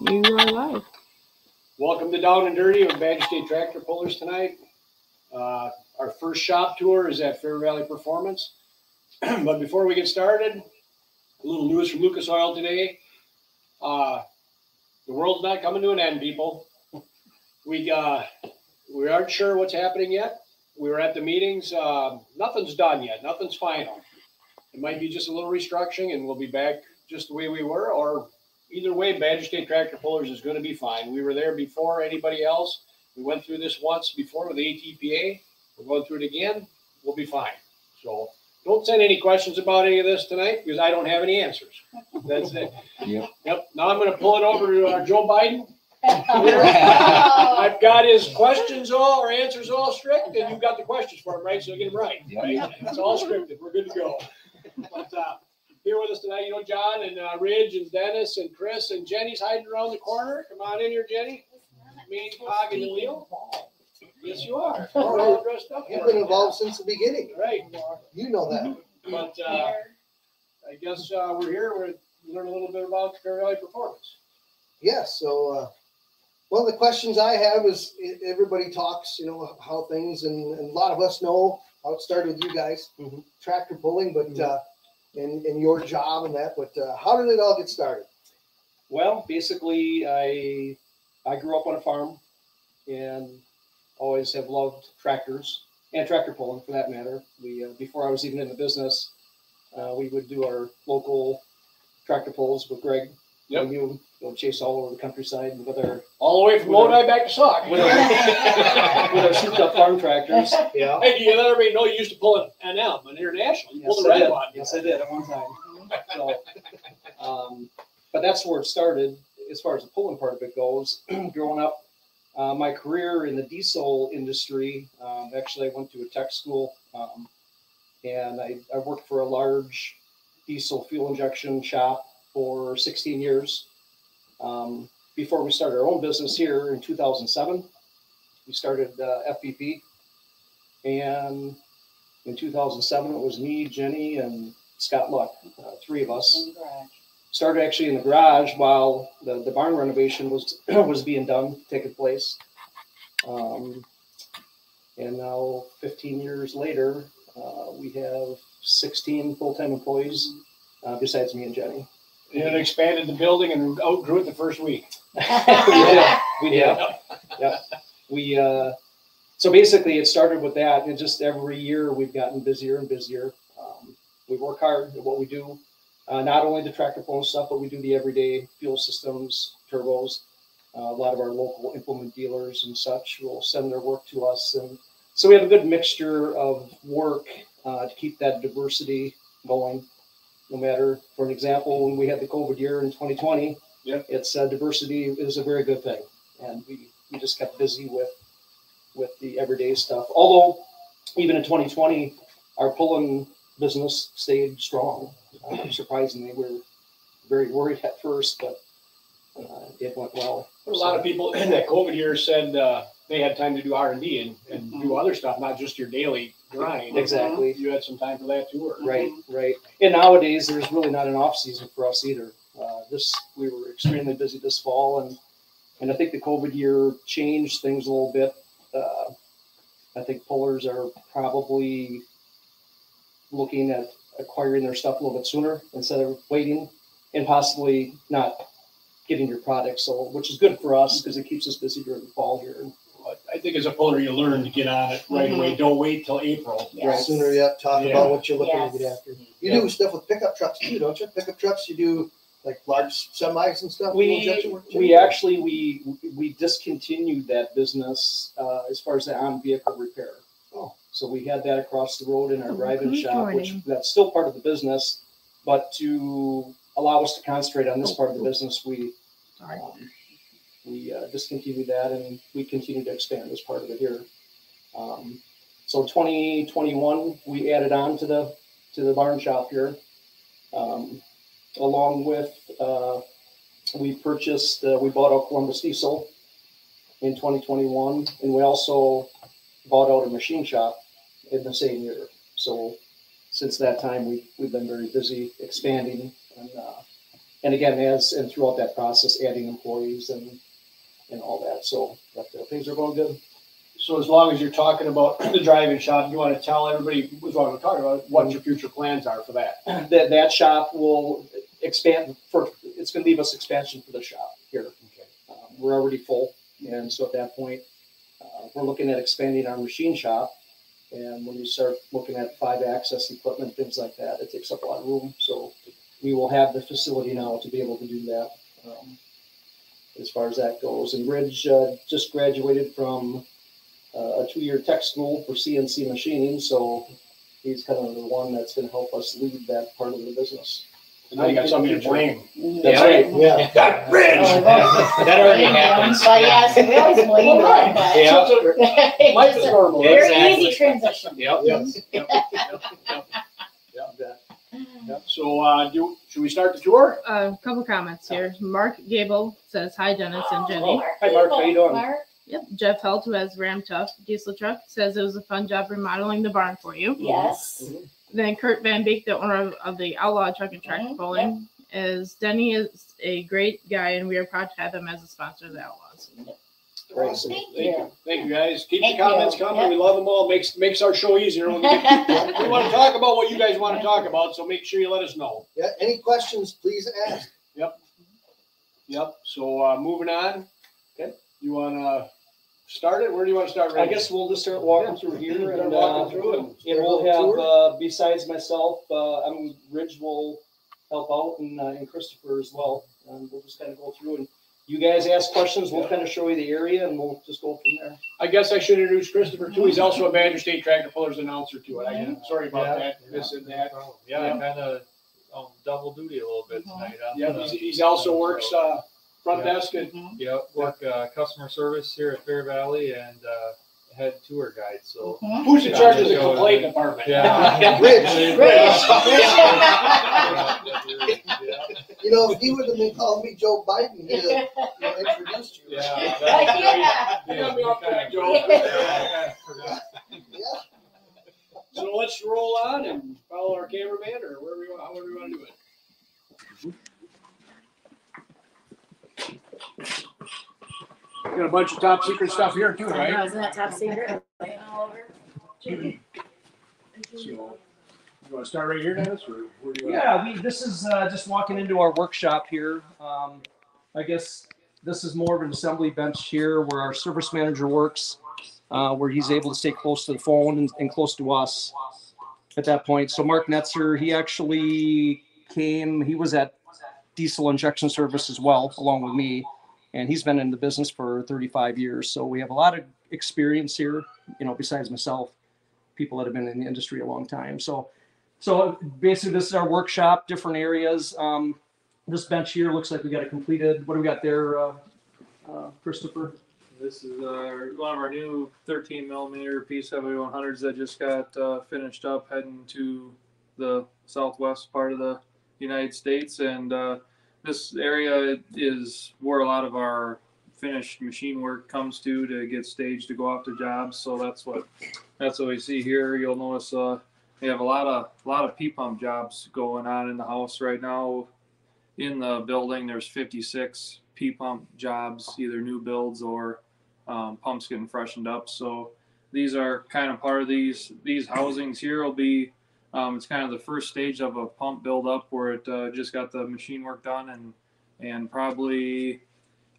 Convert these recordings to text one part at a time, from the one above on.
you are live. Welcome to Down and Dirty with Badger State Tractor Pullers tonight. Uh, our first shop tour is at Fair Valley Performance. but before we get started, a little news from Lucas Oil today. Uh, the world's not coming to an end, people. We uh, we aren't sure what's happening yet. We were at the meetings. Uh, nothing's done yet. Nothing's final. It might be just a little restructuring, and we'll be back just the way we were, or either way, Badger State Tractor Pullers is going to be fine. We were there before anybody else. We went through this once before with ATPA. We're going through it again. We'll be fine. So don't send any questions about any of this tonight because I don't have any answers. That's it. Yep. Yep. Now I'm going to pull it over to uh, Joe Biden. I've got his questions all, or answers all strict, and you've got the questions for him, right? So you get them right, right? It's all scripted. We're good to go. But, uh, here with us tonight, you know, John and, uh, Ridge and Dennis and Chris and Jenny's hiding around the corner. Come on in here, Jenny. Me, Cog and Leo. Yes, you are. We're all dressed up. You've been involved since the beginning. Right, You know that. but, uh, I guess, uh, we're here, we're learning a little bit about Fair Valley Performance. Yes, so, uh, one of the questions I have is, everybody talks, you know, how things, and, and a lot of us know how it started with you guys, Mhm. tractor pulling, but, uh, and, and your job and that, but, uh, how did it all get started? Well, basically, I I grew up on a farm and always have loved tractors and tractor pulling for that matter. We uh, before I was even in the business, uh, we would do our local tractor pulls with Greg. Yep. And you go chase all over the countryside with our All the way from Lodi back to Sauk. with our, with our souped up farm tractors. Yeah. Hey, do you let everybody know you used to pull an NL, an international? You pulled Yes, the I red did. one. Yes, I did at one time. So, um, but that's where it started as far as the pulling part of it goes. Growing up, uh, my career in the diesel industry, um, actually, I went to a tech school um, and I, I worked for a large diesel fuel injection shop for 16 years. Um, before we started our own business here in 2007, we started uh, FVP. And in 2007, it was me, Jenny, and Scott Luck, uh, three of us. Started actually in the garage while the, the barn renovation was was being done, taking place. Um, and now, 15 years later, uh, we have 16 full-time employees, uh, besides me and Jenny. And it expanded the building and outgrew it the first week. we did. We did. Yep. We, uh, so basically it started with that and just every year we've gotten busier and busier. Um, we work hard at what we do. Uh, not only the tractor pull stuff, but we do the everyday fuel systems, turbos. Uh, a lot of our local implement dealers and such will send their work to us. And so we have a good mixture of work, uh, to keep that diversity going. No matter, for an example, when we had the COVID year in 2020, Yep. it's uh, diversity is a very good thing, and we we just kept busy with with the everyday stuff. Although even in 2020, our pulling business stayed strong. Uh, surprisingly, we were very worried at first, but uh, it went well. A lot of people in that COVID year said, uh, they had time to do R and D and, and do other stuff, not just your daily grind. Exactly. You had some time for that too, or? Right, right. And nowadays, there's really not an off season for us either. Uh, this, we were extremely busy this fall and, and I think the COVID year changed things a little bit. Uh, I think pullers are probably looking at acquiring their stuff a little bit sooner instead of waiting and possibly not getting your product. So, which is good for us because it keeps us busy during the fall here. I think as a puller, you learn to get on it right away. Don't wait till April. Right. Sooner you talk Yeah. about what you're looking to get after. You do stuff with pickup trucks too, don't you? Pickup trucks, you do like large semis and stuff? fuel We, work, too? we actually, we, we discontinued that business, uh, as far as the on vehicle repair. Oh. So we had that across the road in our Oh, drive-in good shop, which, joining. that's still part of the business. But to allow us to concentrate on this part of the business, we, Sorry. um, we uh, discontinued that and we continue to expand as part of it here. Um, so twenty twenty-one, we added on to the, to the barn shop here. Um, along with, uh, we purchased, uh, we bought out Columbus Diesel in twenty twenty-one, and we also bought out a machine shop in the same year. So since that time, we, we've been very busy expanding and, uh, and again, as, and throughout that process, adding employees and, and all that. So, but uh, things are going good. So as long as you're talking about the driving shop, you want to tell everybody, with what we're talking about, what your future plans are for that. That, that shop will expand for, it's gonna leave us expansion for the shop here. Okay. Um, we're already full, and so at that point, uh, we're looking at expanding our machine shop. And when you start looking at five axis equipment, things like that, it takes up a lot of room, so we will have the facility now to be able to do that. As far as that goes, and Ridge, uh, just graduated from uh, a two-year tech school for CNC machining, so he's kind of the one that's gonna help us lead that part of the business. And then you got somebody to blame. That's right. Yeah. That Ridge! That already happens. But yes, we always blame them, but. Yeah. Life is normal. Very Exactly. easy transition. Yep. Yep. Yep. Yep. Yep. Yep. So, uh, do, should we start the tour? A couple comments here. Mark Gable says, hi Dennis and Jenny. Oh, Hi, Mark. How you doing? Mark, Yep. Jeff Helt, who has Ram Tough diesel truck, says it was a fun job remodeling the barn for you. Yes. Then Kurt Van Beek, the owner of, of the Outlaw Truck and Tractor Mhm, Pulling, is Denny is a great guy and we are proud to have him as a sponsor of the Outlaws. Awesome. Thank Thank you. you. Thank you, guys. Keep Thank the comments you. coming. We love them all. Makes, makes our show easier. when We get- we want to talk about what you guys want to talk about, so make sure you let us know. Yeah, any questions, please ask. Yep. Yep. So, uh, moving on. Okay. You want to start it? Where do you want to start? I guess we'll just start walking through here Start and, uh, walking through and and we'll have, uh, besides myself, uh, I mean, Ridge will help out and, uh, and Christopher as well. And we'll just kind of go through and you guys ask questions, we'll kind of show you the area and we'll just go from there. I guess I should introduce Christopher too. He's also a Badger State Tractor Pullers announcer too. I'm sorry about Yeah. that, this and that. Yeah, Yeah. I kind of um, double duty a little bit tonight. I'm Yeah, gonna- he's, he's also works, uh, front Yeah. desk at, Yeah, work uh, customer service here at Fair Valley and uh, head tour guide. So Mhm. who's in charge of the complaint department? Yeah. Rich. Rich. yeah, You know, he would have been calling me Joe Biden, he'd have you know, introduced you. yeah. Yeah. You got me off track, Joe. Yeah, Yeah. So let's roll on and follow our cameraman or wherever we want, however you want to do it. Got a bunch of top secret stuff here too, I know, right? Oh, isn't that top secret? All over. So, you want to start right here, Dennis, or where do you? Yeah, we, this is, uh, just walking into our workshop here. Um, I guess this is more of an assembly bench here where our service manager works, uh, where he's able to stay close to the phone and, and close to us at that point. So Mark Netzer, he actually came, he was at diesel injection service as well, along with me. And he's been in the business for 35 years. So we have a lot of experience here, you know, besides myself, people that have been in the industry a long time. So so basically, this is our workshop, different areas. Um, this bench here looks like we got it completed. What do we got there, uh, uh, Christopher? This is uh, one of our new 13 millimeter P7100s that just got uh, finished up heading to the southwest part of the United States. And uh, this area is where a lot of our finished machine work comes to to get staged to go off to jobs. So that's what that's what we see here. You'll notice uh, we have a lot of a lot of P pump jobs going on in the house right now. In the building, there's 56 P pump jobs, either new builds or um, pumps getting freshened up. So these are kind of part of these these housings here will be. Um, it's kind of the first stage of a pump build up where it uh, just got the machine work done and and probably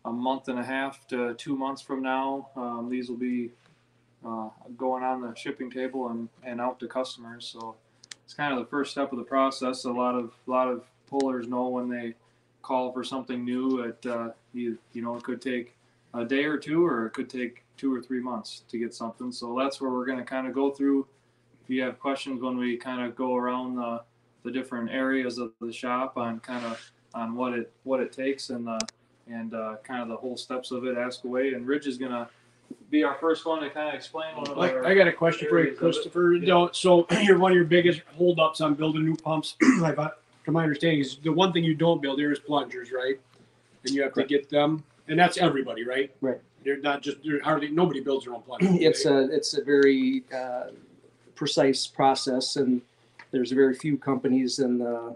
a month and a half to two months from now, um, these will be uh, going on the shipping table and, and out to customers. So it's kind of the first step of the process. A lot of a lot of pullers know when they call for something new. It uh, you you know it could take a day or two, or it could take two or three months to get something. So that's where we're going to kind of go through. If you have questions when we kind of go around the the different areas of the shop on kind of on what it what it takes and the and uh, kind of the whole steps of it, ask away. And Ridge is going to be our first one to kind of explain one of Like, our I got a question for you, areas of it. Christopher. Yeah. Don't- So you're one of your biggest holdups on building new pumps. I thought, to my understanding, is the one thing you don't build here is plungers, right? And you have Correct. to get them, and that's everybody, right? Right. They're not just, they're hardly, nobody builds their own plungers. It's right? a it's a very uh, precise process, and there's very few companies in the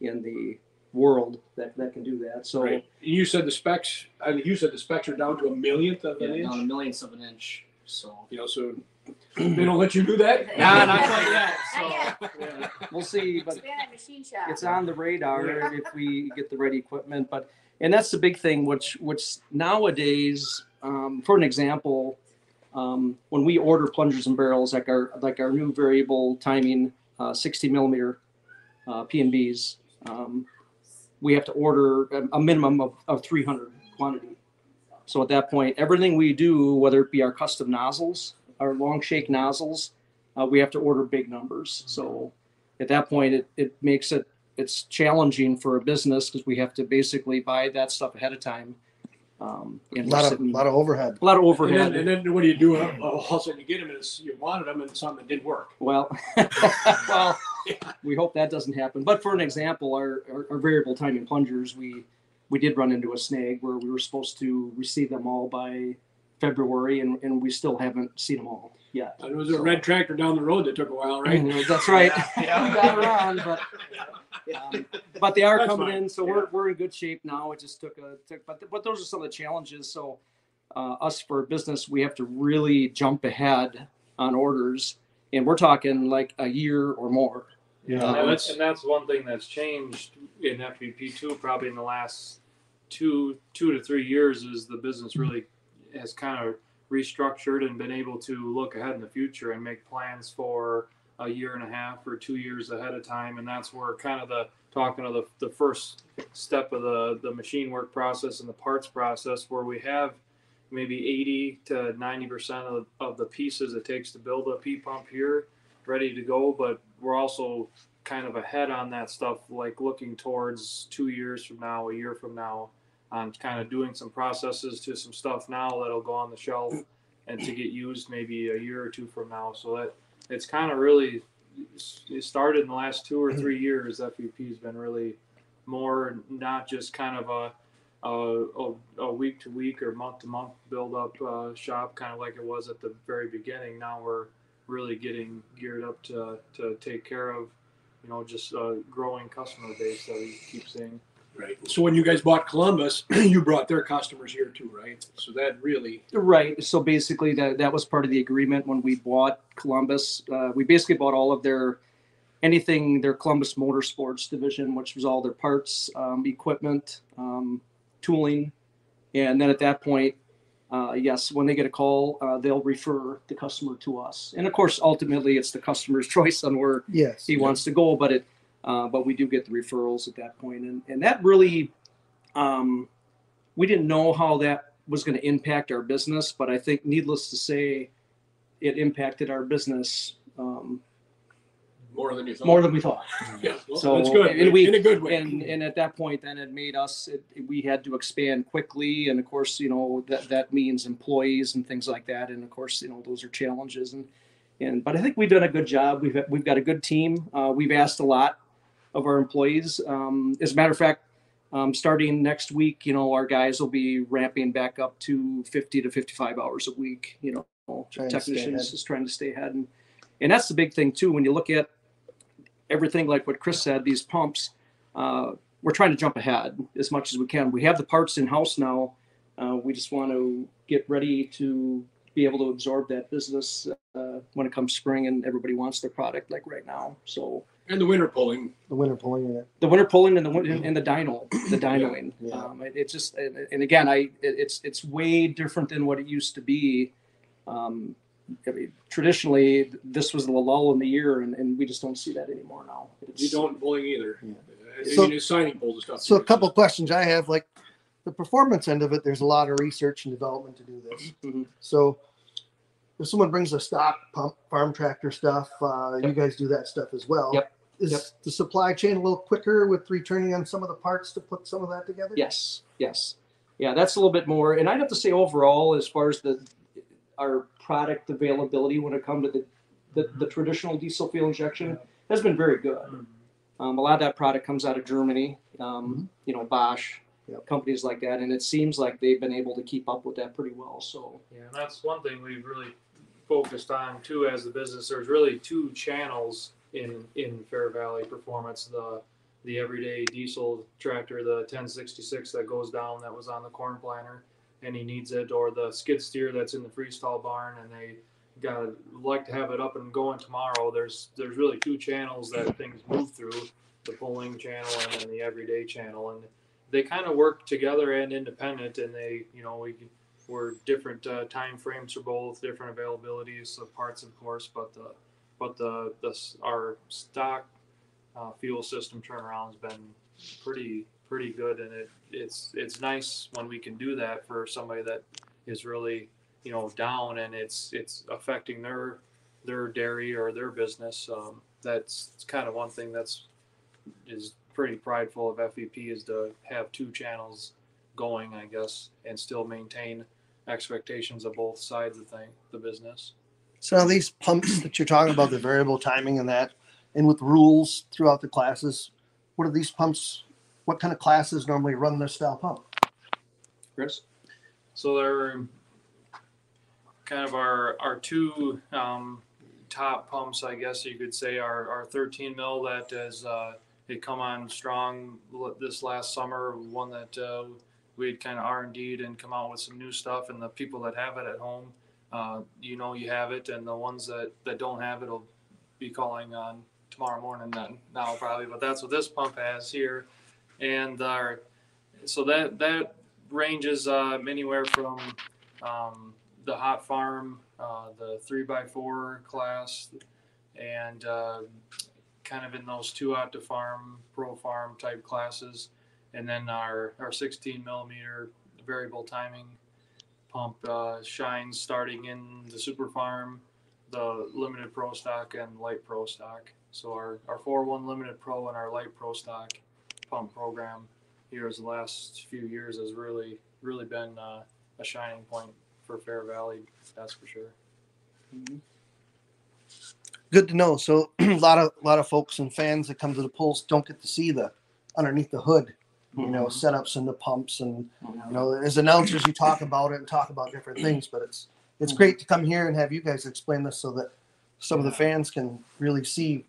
in the world that, that can do that. So Right. You said the specs, I mean, you said the specs are down to a millionth of an Yeah, down a inch, millionth of an inch. So you know, so they don't let you do that? Nah, not quite yet. So yet. we'll see, but It's been a machine shop. it's on the radar if we get the right equipment. But and that's the big thing, which which nowadays, um, for an example, um, when we order plungers and barrels, like our like our new variable timing, uh, 60 millimeter uh, P and Bs, um, we have to order a, a minimum of, of 300 quantity. So at that point, everything we do, whether it be our custom nozzles, our long shank nozzles, uh, we have to order big numbers. So at that point, it, it makes it it's challenging for a business because we have to basically buy that stuff ahead of time. Um, A lot of, sitting- lot of overhead. a lot of And overhead. then, and then what do you do? All of a sudden you get them and it's, you wanted them and something that didn't work. Well, well, we hope that doesn't happen. But for an example, our, our, our variable timing plungers, we we did run into a snag where we were supposed to receive them all by February, and, and we still haven't seen them all yet. And it was a red tractor down the road that took a while, right? Mhm, That's right. Yeah. we got around, but um, but they are That's coming fine. in, so Yeah. we're we're in good shape now. It just took a took, but but those are some of the challenges. So uh, us for business, we have to really jump ahead on orders, and we're talking like a year or more. Yeah, Um, And that's, and that's one thing that's changed in FVP two, probably in the last two, two to three years is the business really has kind of restructured and been able to look ahead in the future and make plans for a year and a half or two years ahead of time. And that's where kind of the, talking of the, the first step of the, the machine work process and the parts process where we have maybe 80 to 90% of, of the pieces it takes to build a P pump here ready to go, but we're also kind of ahead on that stuff, like looking towards two years from now, a year from now, on kind of doing some processes to some stuff now that'll go on the shelf and to get used maybe a year or two from now. So that it's kind of really it started in the last two or three years. FVP has been really more not just kind of a a, a, a week to week or month to month build up uh, shop, kind of like it was at the very beginning. Now we're really getting geared up to to take care of, you know, just a growing customer base that we keep seeing. Right. So when you guys bought Columbus, you brought their customers here too, right? So that really, Right. So basically, that that was part of the agreement when we bought Columbus. Uh, we basically bought all of their anything their Columbus Motorsports division, which was all their parts, um, equipment, um, tooling, and then at that point, uh, yes, when they get a call, uh, they'll refer the customer to us. And of course, ultimately, it's the customer's choice on where Yes. he wants to go, but it, uh, but we do get the referrals at that point, and and that really, um, we didn't know how that was going to impact our business, but I think, needless to say, it impacted our business um, more than you thought. more than we thought. Yeah, well, So, that's good. and we- in a good way. And and at that point, then it made us it, we had to expand quickly, and of course, you know that that means employees and things like that, and of course, you know those are challenges, and and but I think we've done a good job. We've we've got a good team. Uh, we've asked a lot of our employees. Um, as a matter of fact, um, starting next week, you know, our guys will be ramping back up to 50 to 55 hours a week. You know, Trying to stay technicians ahead. is trying to stay ahead, and and that's the big thing too. When you look at everything like what Chris said, these pumps, uh, we're trying to jump ahead as much as we can. We have the parts in house now. Uh, we just want to get ready to be able to absorb that business uh, when it comes spring and everybody wants their product like right now. So and the winter pulling. The winter pulling unit. the winter pulling and the win- and the dyno, the dynoing. Yeah. Um, it, it's just and, and again, I it, it's it's way different than what it used to be. Um, I mean, traditionally, this was the lull in the year, and, and we just don't see that anymore now. It's, You don't pulling either. Yeah. I So- mean, it's signing pulls and stuff. So a too. couple questions I have, like the performance end of it, there's a lot of research and development to do this. Mhm. So if someone brings a stock pump, farm tractor stuff, uh, you guys do that stuff as well. Yep. Is Yep. the supply chain a little quicker with returning on some of the parts to put some of that together? Yes, yes, yeah. That's a little bit more, and I'd have to say overall, as far as the our product availability when it comes to the, the the traditional diesel fuel injection has been very good. Um, a lot of that product comes out of Germany, um, you know, Bosch, Yep. companies like that, and it seems like they've been able to keep up with that pretty well. So Yeah, and that's one thing we've really focused on too as a business. There's really two channels in in Fair Valley Performance: the the everyday diesel tractor, the 1066 that goes down that was on the corn planter, and he needs it, or the skid steer that's in the freestall barn, and they got like to have it up and going tomorrow. There's there's really two channels that things move through: the pulling channel and then the everyday channel, and they kind of work together and independent, and they you know we were different uh, time frames for both, different availabilities of parts, of course, but the but the the our stock uh, fuel system turnaround has been pretty pretty good, and it it's it's nice when we can do that for somebody that is really you know down and it's it's affecting their their dairy or their business. Um, that's kind of one thing that's is pretty prideful of FVP is to have two channels going, I guess, and still maintain expectations of both sides of the thing, the business. So these pumps that you're talking about, the variable timing and that, and with rules throughout the classes, what are these pumps? What kind of classes normally run this style pump? Chris? So they're kind of our our two um, top pumps, I guess you could say, are our 13 mil that is uh, come on strong this last summer. One that uh, we'd kind of R and D'd and come out with some new stuff, and the people that have it at home, uh, you know, you have it, and the ones that that don't have it will be calling on tomorrow morning then now probably, but that's what this pump has here, and our so that that ranges uh, anywhere from um, the hot farm, uh, the three by four class, and uh, kind of in those two out to farm, pro farm type classes, and then our our 16 millimeter variable timing pump uh, shines starting in the super farm, the limited pro stock and light pro stock. So our our 4-1 limited pro and our light pro stock pump program here as the last few years has really really been uh, a shining point for Fair Valley. That's for sure. Mm-hmm. Good to know. So a lot of a lot of folks and fans that come to the polls don't get to see the underneath the hood, you know, mm-hmm. setups and the pumps and you know, mm-hmm. as announcers you talk about it and talk about different things, but it's it's great to come here and have you guys explain this so that some of the fans can really see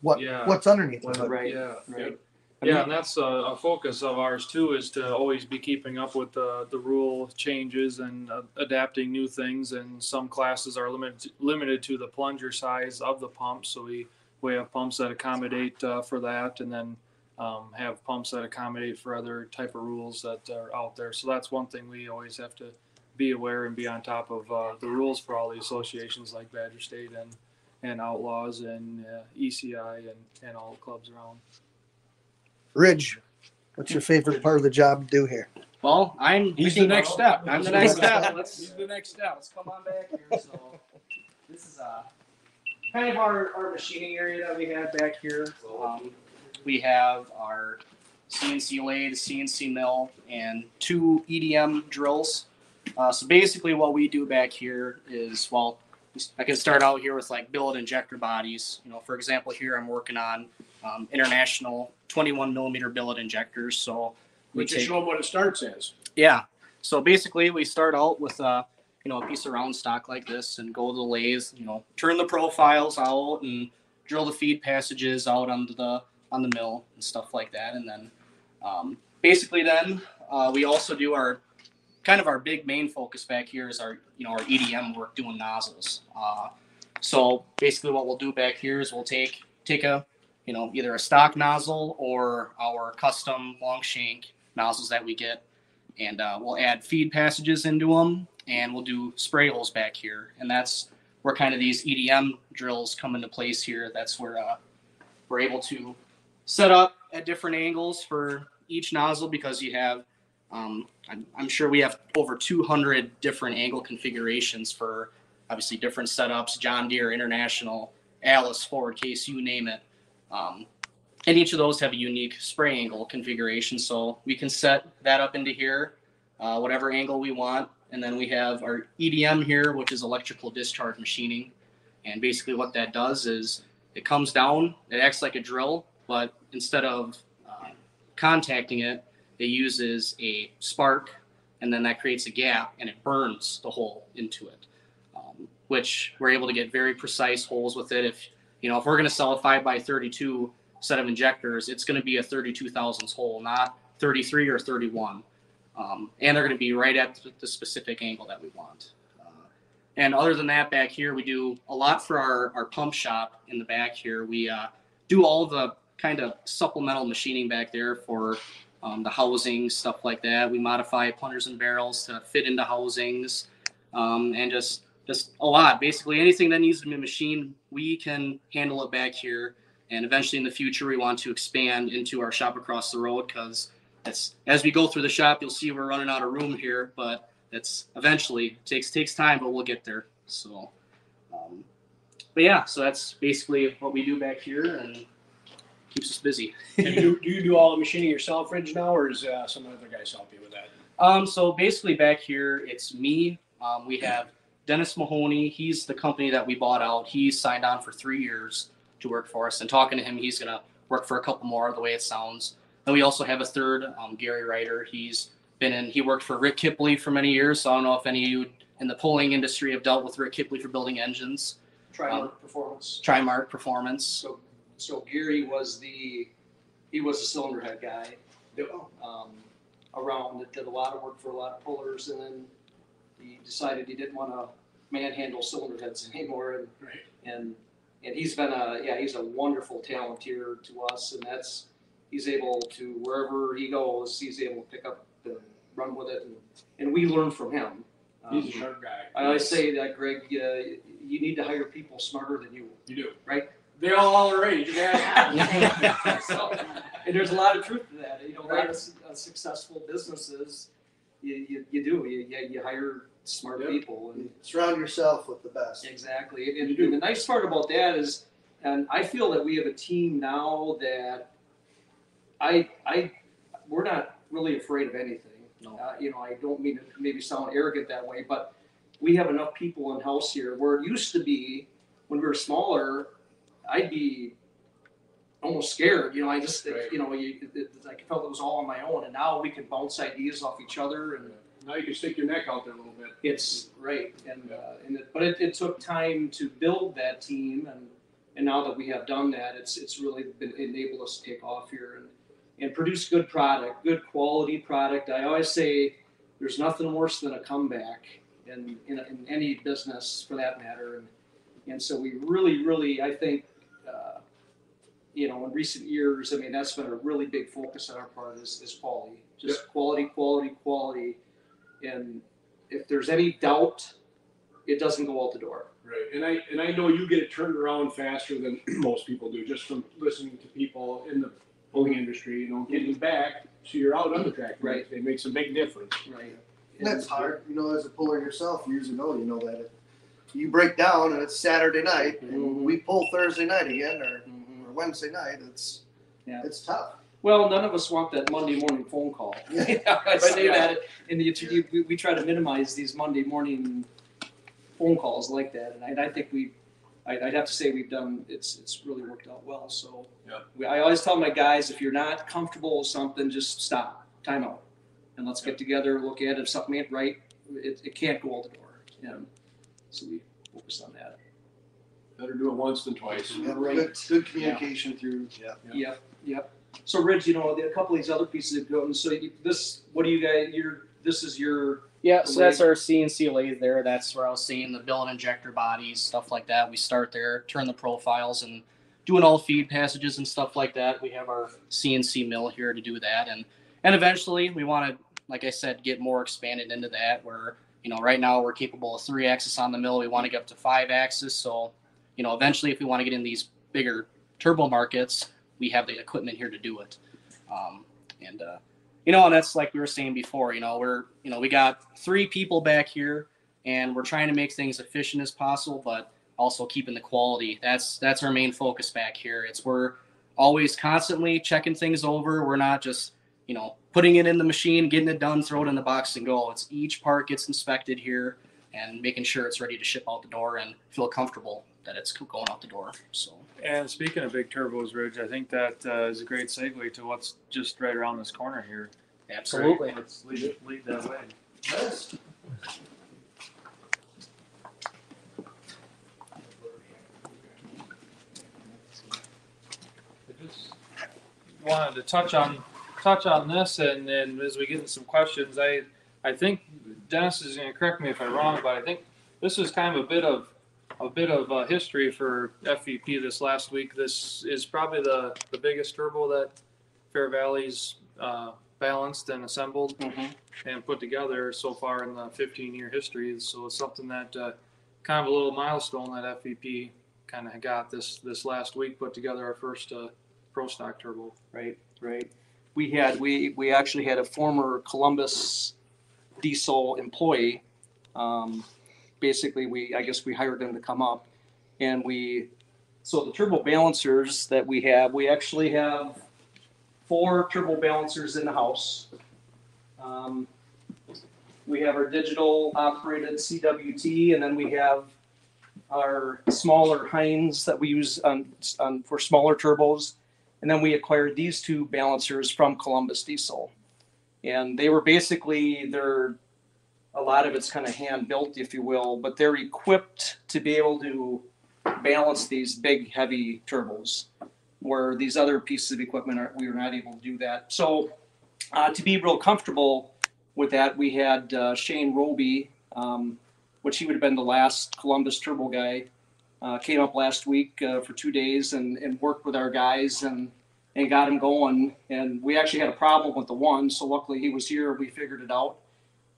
what Yeah. what's underneath the hood. Right. Yeah. Right. Yeah, and that's a, a focus of ours too, is to always be keeping up with the, the rule changes and uh, adapting new things. And some classes are limited limited to the plunger size of the pump, so we we have pumps that accommodate uh, for that, and then um, have pumps that accommodate for other type of rules that are out there. So that's one thing we always have to be aware and be on top of uh, the rules for all the associations like Badger State and and Outlaws and uh, ECI and, and all the clubs around. Ridge, what's your favorite part of the job to do here? Well, I'm. He's the next step. I'm the next step. Let's, He's the next step. let's come on back here. So this is uh, kind of our, our machining area that we have back here. Um, we have our CNC lathe, CNC mill, and two EDM drills. Uh, so basically, what we do back here is, well, I can start out here with like billet injector bodies. You know, for example, here I'm working on um, international 21 millimeter billet injectors. So we you take show them what it starts as? yeah. So basically, we start out with a you know a piece of round stock like this, and go to the lathe. You know, turn the profiles out and drill the feed passages out onto the on the mill and stuff like that. And then um, basically, then uh, we also do our kind of our big main focus back here is our you know our EDM work doing nozzles. Uh, so basically, what we'll do back here is we'll take take a you know either a stock nozzle or our custom long shank nozzles that we get. And uh, we'll add feed passages into them and we'll do spray holes back here. And that's where kind of these edm drills come into place here. That's where uh, we're able to set up at different angles for each nozzle because you have um, I'm, I'm sure we have over 200 different angle configurations for obviously different setups john deere international Allis Ford, case you name it um, and each of those have a unique spray angle configuration. So we can set that up into here, uh, whatever angle we want. And then we have our EDM here, which is electrical discharge machining. And basically what that does is it comes down, it acts like a drill, but instead of uh, contacting it, it uses a spark and then that creates a gap and it burns the hole into it. Um, which we're able to get very precise holes with it. If you know, if we're going to sell a five by 32 set of injectors, it's going to be a 32 thousandths hole, not 33 or 31. Um, and they're going to be right at the specific angle that we want. Uh, and other than that, back here, we do a lot for our, our pump shop in the back here. We uh, do all the kind of supplemental machining back there for um, the housing, stuff like that. We modify plungers and barrels to fit into housings um, and just just a lot. Basically, anything that needs to be machined, we can handle it back here. And eventually, in the future, we want to expand into our shop across the road because that's as we go through the shop, you'll see we're running out of room here. But that's eventually takes takes time, but we'll get there. So, um, but yeah, so that's basically what we do back here. And keeps us busy. And do, do you do all the machining yourself, Ridge, now, or is uh, some other guys help you with that? Um, so basically back here, it's me. Um, we have Dennis Mahoney. He's the company that we bought out. He signed on for three years to work for us. And talking to him, he's gonna work for a couple more. The way it sounds. Then we also have a third, um, Gary Ryder. He's been in. He worked for Rick Kipley for many years. So I don't know if any of you in the polling industry have dealt with Rick Kipley for building engines. Trimark Performance. Trimark Performance. So, so Gary was the, he was the cylinder head guy. Um, around, that did a lot of work for a lot of pullers, and then he decided he didn't wanna manhandle cylinder heads anymore, and, Right. and, and he's been a, yeah, he's a wonderful talent here to us, and that's, he's able to, wherever he goes, he's able to pick up and run with it, and, and we learn from him. He's a Um, sharp guy. I always say that, Greg, uh, you need to hire people smarter than you. You do. Right. They all all are age, yeah. So, and there's a lot of truth to that. You know, a lot of su- uh, successful businesses, you, you, you do. You, you, you hire smart Yep. people, and Surround yourself with the best. exactly. And, You do. and the nice part about that is, and I feel that we have a team now that I, I, we're not really afraid of anything. No. Uh, you know, I don't mean to maybe sound arrogant that way, but we have enough people in house here where it used to be when we were smaller, I'd be almost scared. You know, I just, Right. you know, you, it, it, I felt it was all on my own, and now we can bounce ideas off each other, and Now you can stick your neck out there a little bit. it's right. And uh, and it, but it, it took time to build that team, and and now that we have done that, it's it's really been enabled us to take off here and and produce good product, good quality product. I always say there's nothing worse than a comeback in in, in any business for that matter, and and so we really really I think. You know, in recent years, I mean, that's been a really big focus on our part is, is quality, just quality, quality, quality. And if there's any doubt, it doesn't go out the door. Right, and I, and I know you get it turned around faster than most people do, just from listening to people in the pulling industry, you know, getting back, so you're out on the track. Right. It makes a big difference. Right. And that's hard, you know, as a puller yourself years ago, you know that it, you break down and it's Saturday night and mm-hmm. we pull Thursday night again or, mm-hmm. Wednesday night. It's Yeah. it's tough. Well, none of us want that Monday morning phone call. Yeah. I say that, and you, you, we, we try to minimize these Monday morning phone calls like that, and I, I think we, I, I'd have to say we've done. It's it's really worked out well. So, Yeah. we, I always tell my guys if you're not comfortable with something, just stop, time out, and let's get together, look at it. If something ain't right, it, it can't go out the door. And so we focus on that. Better do it once than twice. Yeah, Right. Good, good communication through. Yeah. Yep, yep. So Ridge, you know, a couple of these other pieces of equipment. So you, this, what do you guys? Your this is your Yeah, so that's our CNC lathe there. That's where I was seeing the billet injector bodies, stuff like that. We start there, turn the profiles, and doing all feed passages and stuff like that. We have our CNC mill here to do that, and and eventually we want to, like I said, get more expanded into that. Where you know right now we're capable of three axis on the mill. We want to get up to five axis. So you know eventually if we want to get in these bigger turbo markets, we have the equipment here to do it. Um, and uh, you know, and that's like we were saying before, you know, we're, you know, we got three people back here and we're trying to make things efficient as possible, but also keeping the quality. That's, that's our main focus back here. It's we're always constantly checking things over. We're not just, you know, putting it in the machine, getting it done, throw it in the box and go. It's each part gets inspected here and making sure it's ready to ship out the door and feel comfortable that it's going out the door. So. And speaking of big turbos, Ridge, I think that uh, is a great segue to what's just right around this corner here. Absolutely. Let's lead, it, lead that way. Yes. I just wanted to touch on touch on this, and then as we get into some questions, I I think Dennis is going to correct me if I'm wrong, but I think this is kind of a bit of a bit of uh, history for FVP this last week. This is probably the the biggest turbo that Fair Valley's uh, balanced and assembled and put together so far in the 15 year history. So it's something that uh, kind of a little milestone that FVP kind of got this this last week. Put together our first uh, pro stock turbo. Right, right. We had we we actually had a former Columbus diesel employee. Um, basically, we I guess we hired them to come up, and we so the turbo balancers that we have, we actually have four turbo balancers in the house. Um, we have our digital operated CWT, and then we have our smaller Hines that we use on, on for smaller turbos. And then we acquired these two balancers from Columbus Diesel. And they were basically, they're, a lot of it's kind of hand built, if you will, but they're equipped to be able to balance these big, heavy turbos, where these other pieces of equipment are, we were not able to do that. So, uh, to be real comfortable with that, we had uh, Shane Roby, um, which he would have been the last Columbus Turbo guy, uh, came up last week uh, for two days and, and worked with our guys and and got him going. And we actually had a problem with the one, so luckily he was here. We figured it out,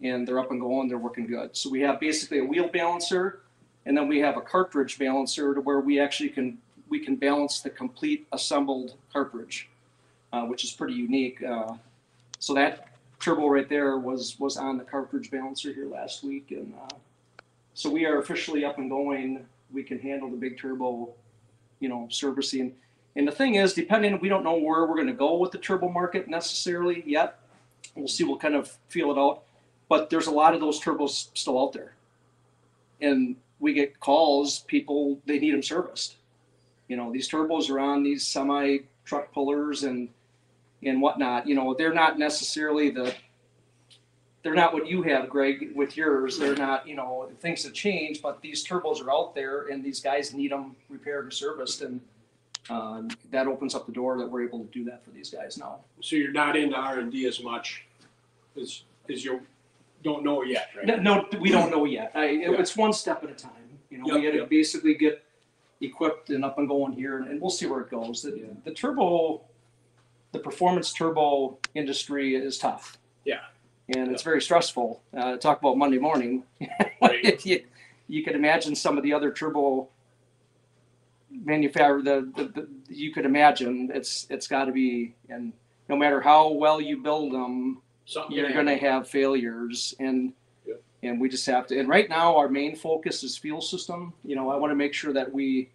and they're up and going. They're working good. So we have basically a wheel balancer, and then we have a cartridge balancer to where we actually can we can balance the complete assembled cartridge, uh, which is pretty unique. Uh, so that turbo right there was was on the cartridge balancer here last week, and uh, so we are officially up and going. We can handle the big turbo, you know, servicing. And the thing is, depending, we don't know where we're going to go with the turbo market necessarily yet. We'll see. We'll kind of feel it out. But there's a lot of those turbos still out there, and we get calls. People they need them serviced. You know, these turbos are on these semi truck pullers and and whatnot. You know, they're not necessarily the they're not what you have, Greg, with yours. They're not, you know, things have changed, but these turbos are out there and these guys need them repaired and serviced. And um, that opens up the door that we're able to do that for these guys now. So you're not into R and D as much as, as you don't know yet, right? No, no, we don't know yet. I, it's one step at a time. You know, we Yep, got to yep. basically get equipped and up and going here, and, and we'll see where it goes. The, Yeah. the turbo, the performance turbo industry is tough. Yeah. And it's very stressful. Uh, talk about Monday morning. Right. you, you could imagine some of the other turbo manufacturer the, the, the you could imagine it's it's got to be and no matter how well you build them Something you're going to have failures and Yep. and we just have to and right now our main focus is fuel system you know i want to make sure that we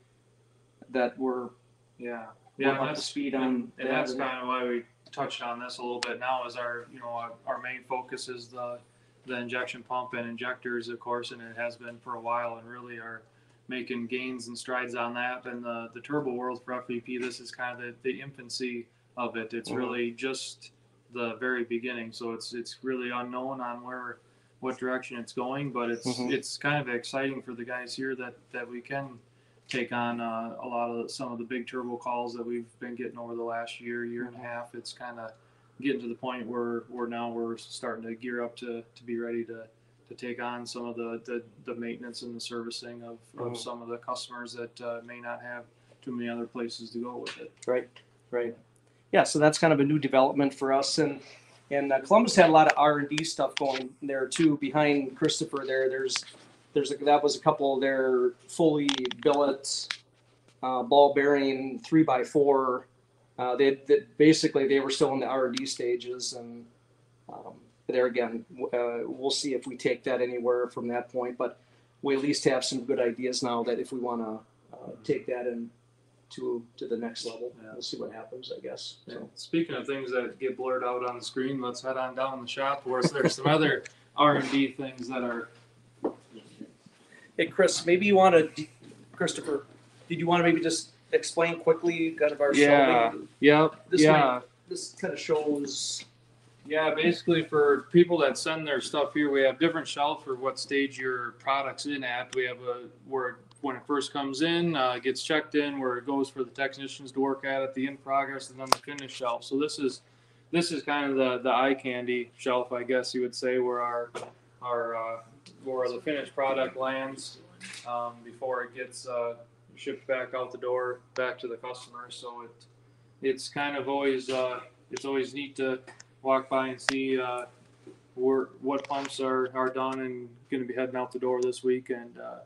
that we're, Yeah, we're yeah, up to that's speed on and that. that's kind of why we touched on this a little bit now. Is our you know our, our main focus is the the injection pump and injectors, of course, and it has been for a while, and really are making gains and strides on that. And the the turbo world for FVP, this is kind of the, the infancy of it. It's Mhm. really just the very beginning, so it's it's really unknown on where what direction it's going, but it's Mhm. it's kind of exciting for the guys here that that we can take on uh, a lot of some of the big turbo calls that we've been getting over the last year, year and a half. It's kind of getting to the point where where now we're starting to gear up to to be ready to to take on some of the the, the maintenance and the servicing of, of Mhm. some of the customers that uh, may not have too many other places to go with it. Right, right. Yeah, so that's kind of a new development for us, and and uh, Columbus had a lot of R and D stuff going there too. Behind Christopher, there, there's there's a, that was a couple of their fully billet uh, ball bearing three by four. Uh, they, they basically they were still in the R and D stages, and um, there again, uh, we'll see if we take that anywhere from that point. But we at least have some good ideas now that if we want to uh, take that and to to the next level. Yeah. We'll see what happens, I guess. So. Speaking of things that get blurred out on the screen, let's head on down the shop where there's some other R and D things that are Hey, Chris, maybe you want to, Christopher, did you want to maybe just explain quickly kind of our Yeah. shelving? Yep. This yeah. This kind of shows. Yeah, basically for people that send their stuff here, we have different shelf for what stage your product's in at. We have a where when it first comes in, uh, gets checked in, where it goes for the technicians to work at at the in progress, and then the finished shelf. So this is this is kind of the the eye candy shelf, I guess you would say, where our our uh, where the finished product lands um, before it gets uh, shipped back out the door back to the customer. So it it's kind of always uh, it's always neat to walk by and see uh, where, what pumps are, are done and going to be heading out the door this week and uh,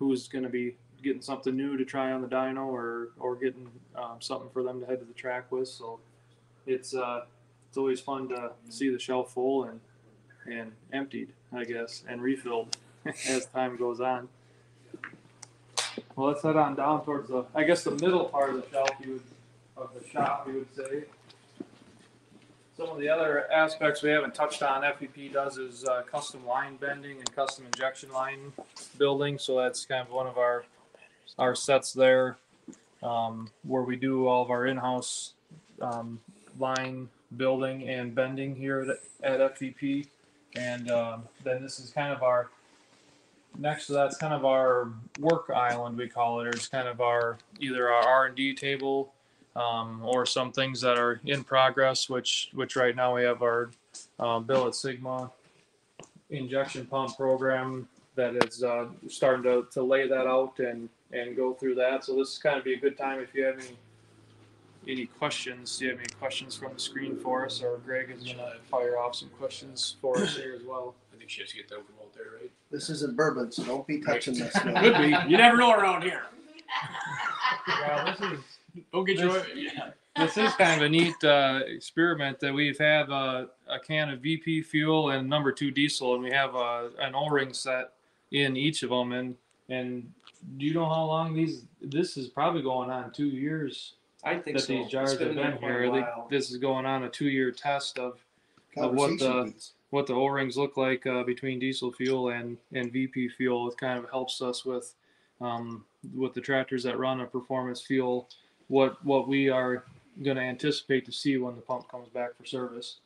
who's going to be getting something new to try on the dyno or, or getting um, something for them to head to the track with. So it's uh, it's always fun to see the shelf full and and emptied, I guess, and refilled as time goes on. Well, let's head on down towards the, I guess the middle part of the shelf, you would, of the shop, you would say. Some of the other aspects we haven't touched on, FVP does is uh, custom line bending and custom injection line building. So that's kind of one of our our sets there, um, where we do all of our in-house um, line building and bending here at, at FVP. And um, then this is kind of our next to that's kind of our work island we call it, or it's kind of our either our R and D table um, or some things that are in progress. Which which right now we have our um, Billet Sigma injection pump program that is uh, starting to, to lay that out and and go through that. So this is kind of be a good time if you have any any questions. Do you have any questions from the screen for us, or Greg is gonna fire off some questions for us here as well. I think she has to get them from out there, right? This isn't bourbon, so don't be touching this. Could be. You never know around here. Yeah, this is Don't get you. This- this is kind of a neat uh, experiment that we've had uh, a can of VP fuel and number two diesel, and we have uh, an O-ring set in each of them. And and do you know how long these? This is probably going on two years I think that so. these jars It's have there been quite a here. I think while. this is going on a two-year test of Of what the- piece. what the O-rings look like uh, between diesel fuel and, and VP fuel. It kind of helps us with um, with the tractors that run a performance fuel, what what we are going to anticipate to see when the pump comes back for service.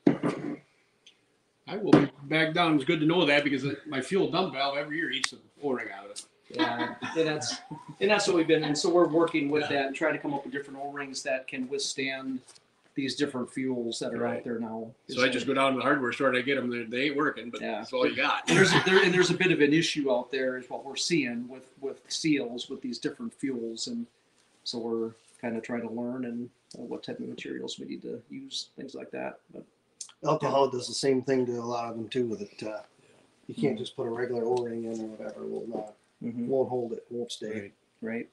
I will be back down. It's good to know that because uh, my fuel dump valve every year eats the O-ring out of it. Yeah, and that's and that's what we've been, and so we're working with that and trying to come up with different O-rings that can withstand these different fuels that are Right. out there now. So I just go down to the hardware store and I get them. They, they ain't working, but Yeah. that's all you got. And there's a, there, and there's a bit of an issue out there is what we're seeing with with seals with these different fuels, and so we're kind of trying to learn and uh, what type of materials we need to use, things like that. But Alcohol does the same thing to a lot of them too. That uh, you can't just put a regular O-ring in or whatever. It will not. Won't hold it. Won't stay. right?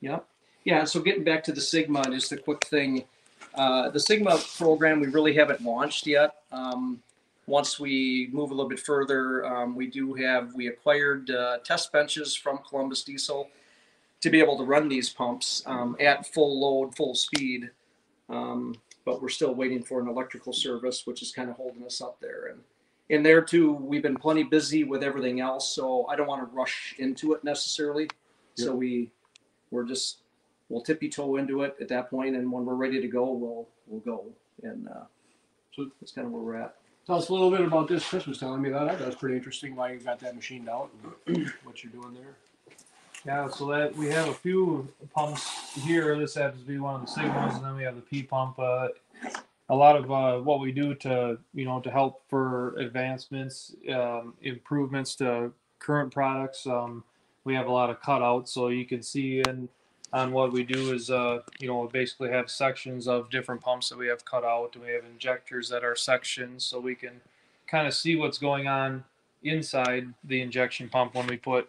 Yep. Yeah. So getting back to the Sigma, just a quick thing. Uh, the Sigma program we really haven't launched yet. Um, once we move a little bit further, um, we do have we acquired uh, test benches from Columbus Diesel to be able to run these pumps um, at full load, full speed. Um, but we're still waiting for an electrical service, which is kind of holding us up there. And in there too, we've been plenty busy with everything else, so I don't want to rush into it necessarily. So we we're just we'll tippy toe into it at that point, and when we're ready to go, we'll we'll go. And uh, so that's kind of where we're at. Tell us a little bit about this. Chris was telling me that. I thought it was pretty interesting why you got that machined out and what you're doing there. Yeah, so that we have a few pumps here. This happens to be one of the Sigmas, and then we have the P pump. Uh, a lot of uh, what we do to you know to help for advancements, um, improvements to current products. Um, we have a lot of cutouts, so you can see in on what we do is uh, you know basically have sections of different pumps that we have cut out, and we have injectors that are sections, so we can kind of see what's going on inside the injection pump when we put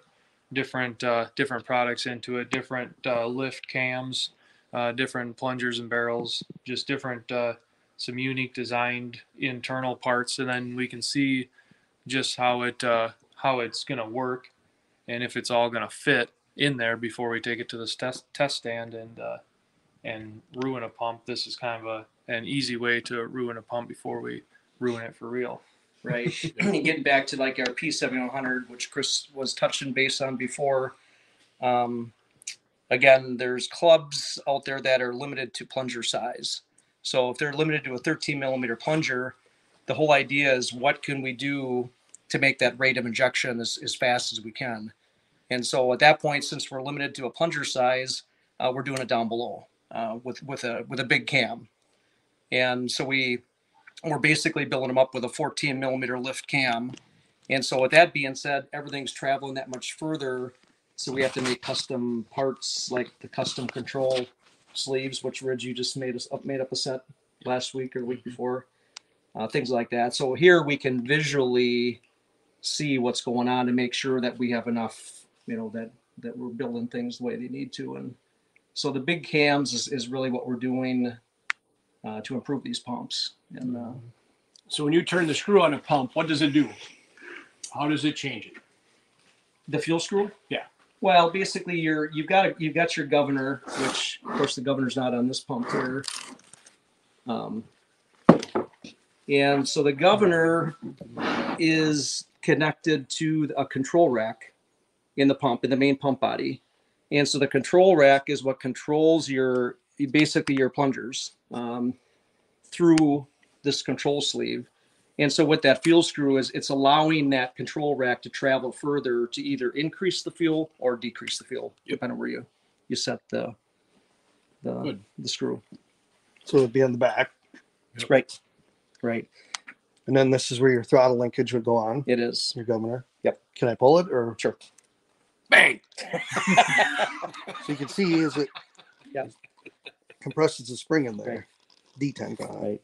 different uh, different products into it, different uh, lift cams, uh, different plungers and barrels, just different uh, some unique designed internal parts, and then we can see just how it uh, how it's gonna work, and if it's all gonna fit in there before we take it to this test test stand and and ruin a pump. This is kind of a an easy way to ruin a pump before we ruin it for real. Right? Getting back to like our P seven one hundred, which Chris was touching base on before. Um, again, there's clubs out there that are limited to plunger size. So if they're limited to a 13 millimeter plunger, the whole idea is what can we do to make that rate of injection as, as fast as we can. And so at that point, since we're limited to a plunger size, uh, we're doing it down below uh, with with a with a big cam. And so we we're basically building them up with a 14 millimeter lift cam. And so with that being said, everything's traveling that much further. So we have to make custom parts like the custom control sleeves, which Ridge you just made us up made up a set last week or week before. Uh, things like that. So here we can visually see what's going on and make sure that we have enough, you know, that that we're building things the way they need to. And so the big cams is, is really what we're doing uh, to improve these pumps. And uh, So when you turn the screw on a pump, what does it do? How does it change it? the fuel screw. Yeah. Well, basically, you're you've got a, you've got your governor, which of course the governor's not on this pump here. Um, and so the governor is connected to a control rack in the pump in the main pump body, and so the control rack is what controls your basically your plungers um, through this control sleeve. And so what that fuel screw is, it's allowing that control rack to travel further to either increase the fuel or decrease the fuel, depending where you you set the the Good. the screw. So it'd be on the back. Right, right. And then this is where your throttle linkage would go on, It is. your governor. Yep. Can I pull it or Sure. Bang. so you can see is it Yeah. Compresses the spring in there. D10 kind. Right.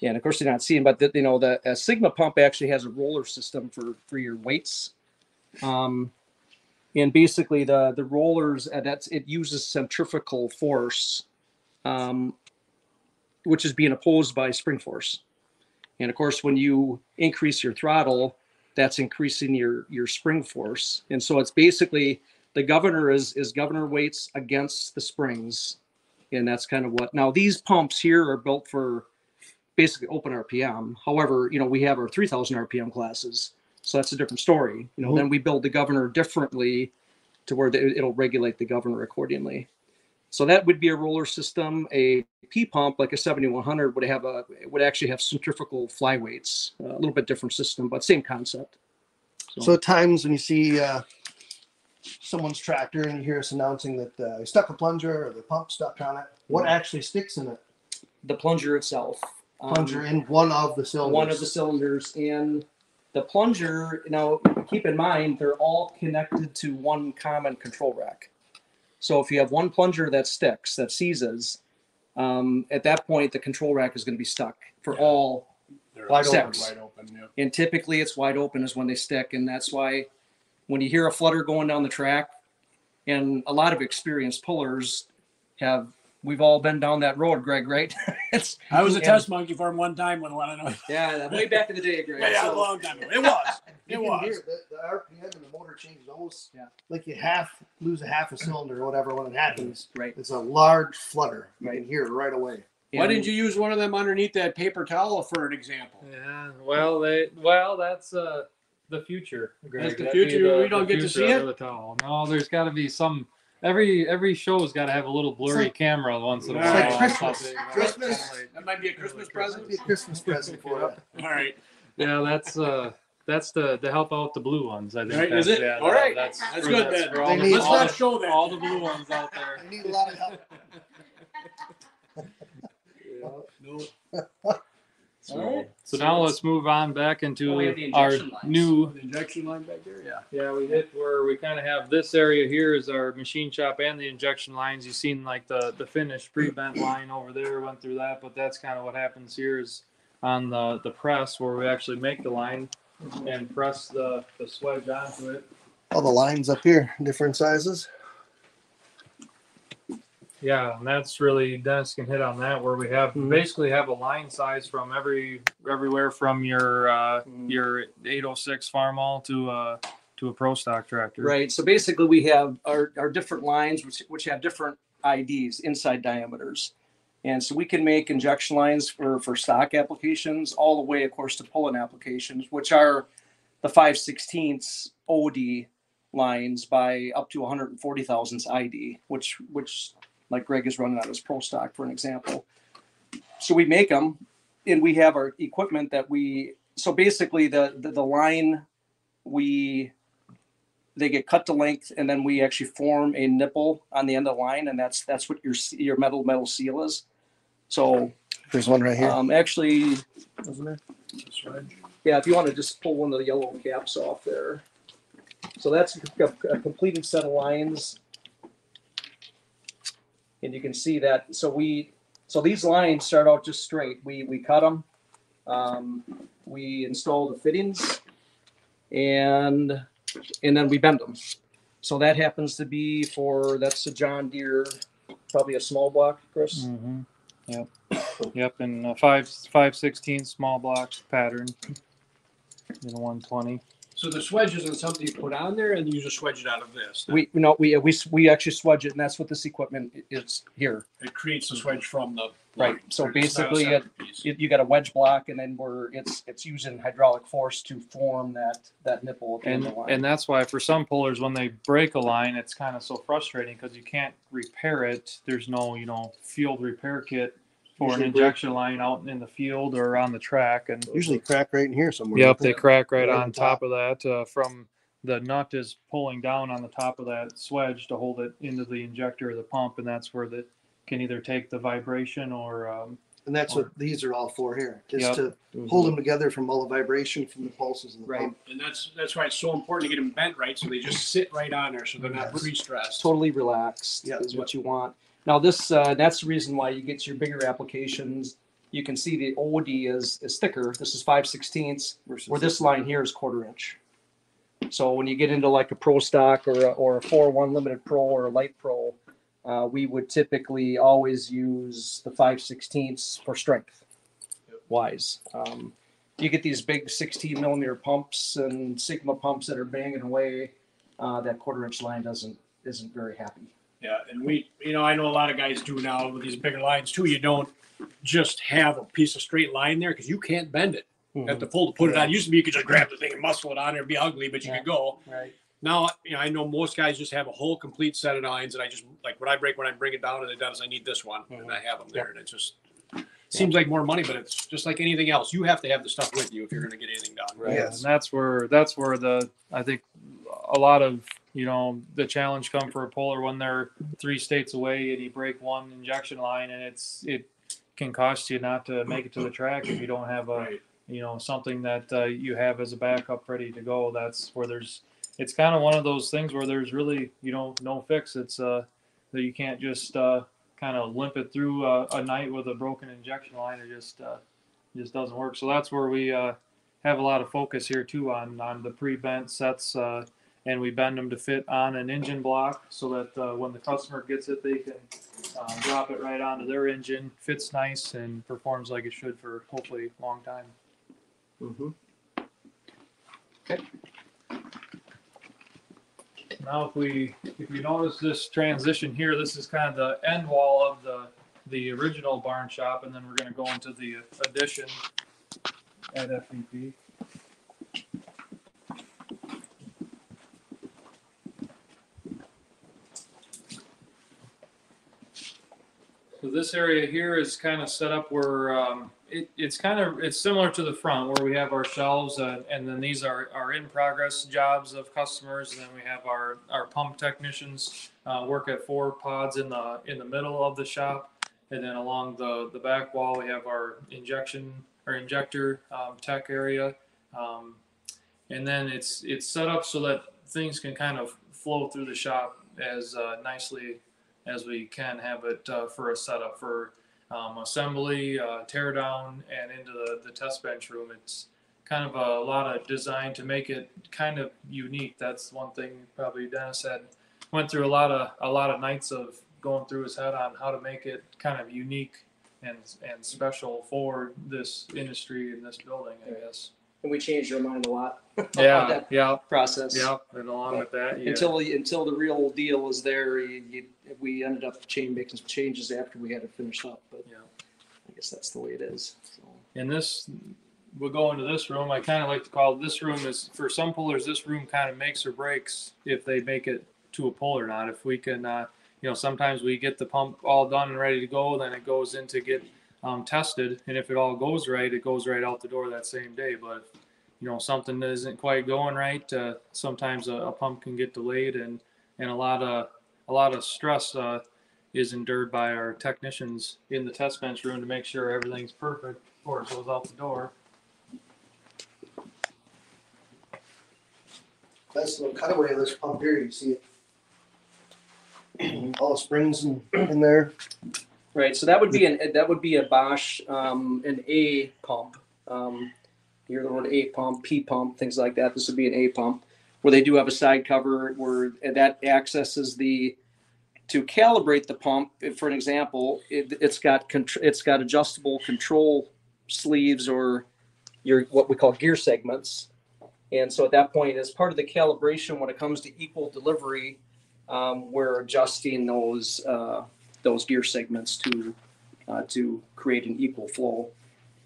Yeah, and of course you're not seeing, but the, you know the a Sigma pump actually has a roller system for for your weights, um, and basically the the rollers uh, that's it uses centrifugal force, um, which is being opposed by spring force, and of course when you increase your throttle, that's increasing your your spring force, and so it's basically the governor is is governor weights against the springs, and that's kind of what now these pumps here are built for basically open RPM. However, you know, we have our 3000 RPM classes. So that's a different story. You know, then we build the governor differently to where the, it'll regulate the governor accordingly. So that would be a roller system. A P pump like a 7100 would have a would actually have centrifugal flyweights, a little bit different system, but same concept. So at times when you see uh, someone's tractor and you hear us announcing that uh, they stuck a plunger or the pump stuck on it, what actually sticks in it? the plunger itself. um, Plunger in one of the cylinders. one of the cylinders in the plunger now keep in mind they're all connected to one common control rack so if you have one plunger that sticks that seizes um, at that point the control rack is going to be stuck for all They're Wide open. Wide open, yeah. and typically it's wide open is when they stick and that's why when you hear a flutter going down the track and a lot of experienced pullers have we've all been down that road greg right it's I was a and- test monkey for him one time when when I know. yeah way back in the day greg Yeah, yeah, a long time ago. It was. You It can was. hear the, the RPM and the motor changes almost Yeah. like you half lose a half a cylinder or whatever when it happens. right It's a large flutter. You Right. can hear it right away. Why And- didn't you use one of them underneath that paper towel for an example? Yeah, well, they well, that's uh the future. Greg. That's the That'd be future? We don't get to see it? The towel. No, there's got to be some. Every every show's got to have a little blurry like- camera once in a while. like Christmas. Christmas. Kinda That might be a Christmas present. Be a Christmas present for you. All right. Yeah, that's uh that's the to help out the blue ones. I think. Right, that's, is it? Yeah, All that- right. That's, That's for- good that's then. for all the- need- Let's all not the- show that. all the blue ones out there. I need a lot of help. No. So, so now let's move on back into Oh, we have the our lines. new The injection line back there, yeah. Yeah, we hit where we kind of have this area here is our machine shop and the injection lines. You've seen like the the finished pre-bent line over there, went through that, but that's kind of what happens here is on the the press where we actually make the line mm-hmm. and press the the swedge onto it. All the lines up here, different sizes. Yeah, and that's really Dennis can hit on that where we have Mhm. basically have a line size from every everywhere from your uh Mhm. your 806 Farmall to uh to a pro stock tractor. Right. So basically, we have our, our different lines, which, which have different IDs, inside diameters. And so we can make injection lines for, for stock applications, all the way, of course, to pull-in applications, which are the 5 16ths OD lines by up to 140 thousandths ID, which, which like Greg is running on his pro stock, for an example. So we make them and we have our equipment that we, so basically the, the, the line we they get cut to length and then we actually form a nipple on the end of the line and that's that's what your your metal metal seal is. So There's one right here. um actually wasn't there yeah if you want to just pull one of the yellow caps off there. So that's a, a completed set of lines and you can see that so we so these lines start out just straight we we cut them um, we install the fittings and and then we bend them. So that happens to be for that's a John Deere, probably a small block, Chris. Mm-hmm. Yep. Yep. And a five five sixteen small block pattern in one twenty. So the swedge isn't something you put on there and you just swedge it out of this. We, no, we, we, we actually swedge it and that's what this equipment is here. It creates the swedge from the. Right, line. so It's not a basically, separate piece. You, you got a wedge block and then we're, it's, it's using hydraulic force to form that, that nipple. at the end And of the line. and that's why for some pullers, when they break a line, it's kind of so frustrating because you can't repair it. There's no you know field repair kit for an Usually break- injection line out in the field or on the track. And Usually crack right in here somewhere. Yep, they crack right Right on on top of that. Uh, from the nut is pulling down on the top of that swedge to hold it into the injector of the pump, and that's where that can either take the vibration or um, And that's what these are all for here, is Yep. to hold them together from all the vibration from the pulses in the Right. pump. And that's, that's why it's so important to get them bent right, so they just sit right on there, so they're not pre-stressed. totally relaxed Yeah. is what you want. Now this uh, that's the reason why you get your bigger applications. You can see the OD is is thicker. This is five sixteenths, versus where this line here is quarter inch. So when you get into like a pro stock or a, or a four one limited pro or a light pro, uh, we would typically always use the five sixteenths for strength wise. Um, you get these big 16 millimeter pumps and Sigma pumps that are banging away. Uh, that quarter inch line doesn't isn't very happy. Yeah, and we, you know, I know a lot of guys do now with these bigger lines too. You don't just have a piece of straight line there because you can't bend it. You have to mm-hmm. pull to put it on. Used to be you could just grab the thing and muscle it on there, it'd be ugly, but you Yeah. could go. Right. Now, you know, I know most guys just have a whole complete set of lines, and I just like when I break when I bring it down and it does, I need this one, and I mm-hmm. have them there, and it just seems like more money, but it's just like anything else. You have to have the stuff with you if you're going to get anything done. Right. Yes. and that's where that's where the I think a lot of you know the challenge come for a puller when they're three states away and you break one injection line and it's it can cost you not to make it to the track if you don't have a Right. you know something that uh, you have as a backup ready to go. That's where there's it's kind of one of those things where there's really you know no fix. It's uh that you can't just uh kind of limp it through a, a night with a broken injection line. It just uh just doesn't work. So that's where we uh have a lot of focus here too on on the pre-bent sets uh and we bend them to fit on an engine block so that uh, when the customer gets it they can uh, drop it right onto their engine fits nice and performs like it should for hopefully a long time Mm-hmm. Now, if we, if you notice this transition here, this is kind of the end wall of the, the original barn shop, and then we're gonna go into the addition at FVP. This area here is kind of set up where, um, it, it's kind of, it's similar to the front where we have our shelves, uh, and then these are, are in progress jobs of customers, and then we have our, our pump technicians, uh, work at four pods in the, in the middle of the shop. And then along the, the back wall, we have our injection, or injector, um, tech area. Um, and then it's, it's set up so that things can kind of flow through the shop as, uh, nicely as we can have it, uh, for a setup for, um, assembly, uh, and into the, the test bench room. It's kind of a lot of design to make it kind of unique. That's one thing probably Dennis had went through a lot of a lot of nights of going through his head on how to make it kind of unique and and special for this industry and this building. I guess. And we changed our mind a lot. Yeah, that yeah, process. yeah. And along with that, you Until until the real deal was there, you, you, we ended up change, making some changes after we had it finished up. But Yeah. I guess that's the way it is. So. in this we'll go into this room i kind of like to call this room is for some pullers this room kind of makes or breaks if they make it to a pull or not if we can uh, you know sometimes we get the pump all done and ready to go then it goes in to get um, tested and if it all goes right it goes right out the door that same day but if you know something isn't quite going right uh, sometimes a, a pump can get delayed and and a lot of a lot of stress uh, is endured by our technicians in the test bench room to make sure everything's perfect before it goes out the door. Nice little cutaway of this pump here, you see it. All the springs in, in there. Right, so that would be an that would be a Bosch um, an A pump. Um, you hear the word A pump, P pump, things like that. This would be an A pump, where they do have a side cover where that accesses the to calibrate the pump. For an example, it, it's got contr- it's got adjustable control sleeves or your what we call gear segments, And so at that point, as part of the calibration, when it comes to equal delivery, um, we're adjusting those uh, those gear segments to uh, to create an equal flow.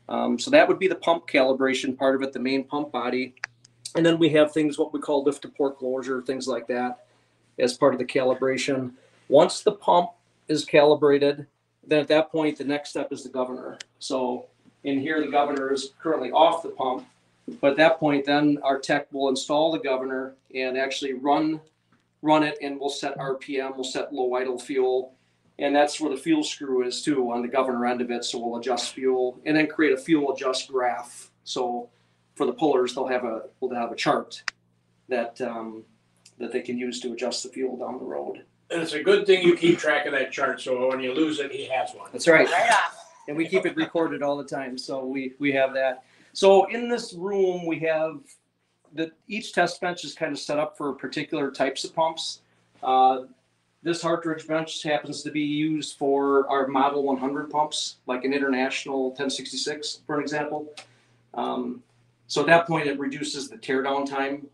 Um, so that would be the pump calibration part of it, the main pump body, and then we have things what we call lift to port closure, things like that, as part of the calibration. Once the pump is calibrated, then at that point the next step is the governor. So in here, the governor is currently off the pump. But at that point, then our tech will install the governor and actually run run it and we'll set RPM, we'll set low idle fuel. And that's where the fuel screw is too on the governor end of it. So we'll adjust fuel and then create a fuel adjust graph. So for the pullers, they'll have a we'll have a chart that um, that they can use to adjust the fuel down the road. And it's a good thing you keep track of that chart, so when you lose it, he has one. That's right. Right and we keep it recorded all the time. So we we have that. So in this room we have the each test bench is kind of set up for particular types of pumps. Uh, this Hartridge bench happens to be used for our Model 100 pumps, like an International 1066, for an example. Um, so at that point, it reduces the teardown time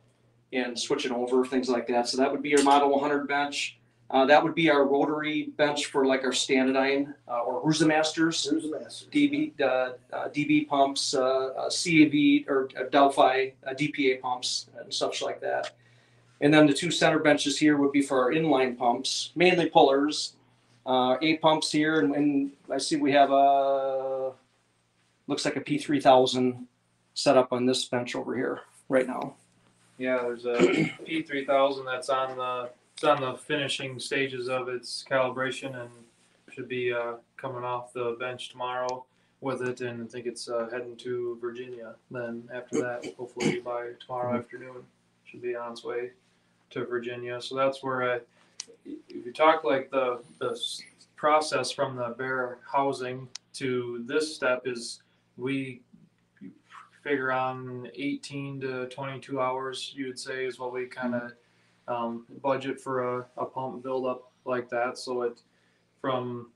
and switching over things like that. So that would be your Model 100 bench. Uh, that would be our rotary bench for like our Stanadyne uh, or Roosa Masters. Who's the master? DB uh, uh, DB pumps, uh, uh, CAV or Delphi uh, DPA pumps and such like that. And then the two center benches here would be for our inline pumps, mainly pullers. Uh, eight pumps here, and, and I see we have a looks like a P3000 set up on this bench over here right now. Yeah, there's a P three thousand that's on the it's on the finishing stages of its calibration and should be uh, coming off the bench tomorrow with it, and I think it's uh, heading to Virginia. Then after that, hopefully by tomorrow afternoon, should be on its way to Virginia. So that's where I, if you talk like the the process from the bare housing to this step is we figure on 18 to 22 hours you would say is what we kind of um, budget for a, a pump buildup like that so it from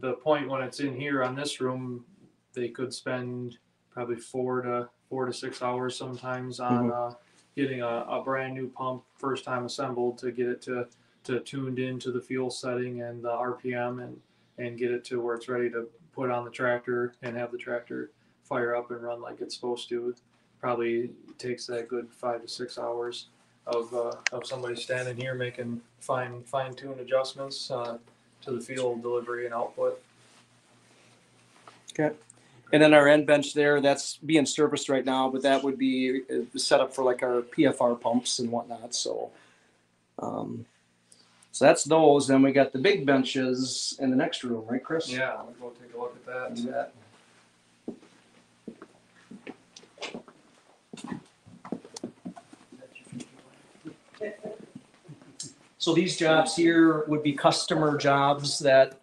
the point when it's in here on this room they could spend probably four to four to six hours sometimes on uh, getting a, a brand new pump first time assembled to get it to to tuned into the fuel setting and the rpm and and get it to where it's ready to put on the tractor and have the tractor fire up and run like it's supposed to. Probably takes that good five to six hours of uh, of somebody standing here making fine fine tuned adjustments uh, to the fuel delivery and output. And then our end bench there, that's being serviced right now, but that would be uh, set up for like our PFR pumps and whatnot. So, um, so that's those. Then we got the big benches in the next room, right, Chris? Yeah, we'll go take a look at Do that. that. So these jobs here would be customer jobs that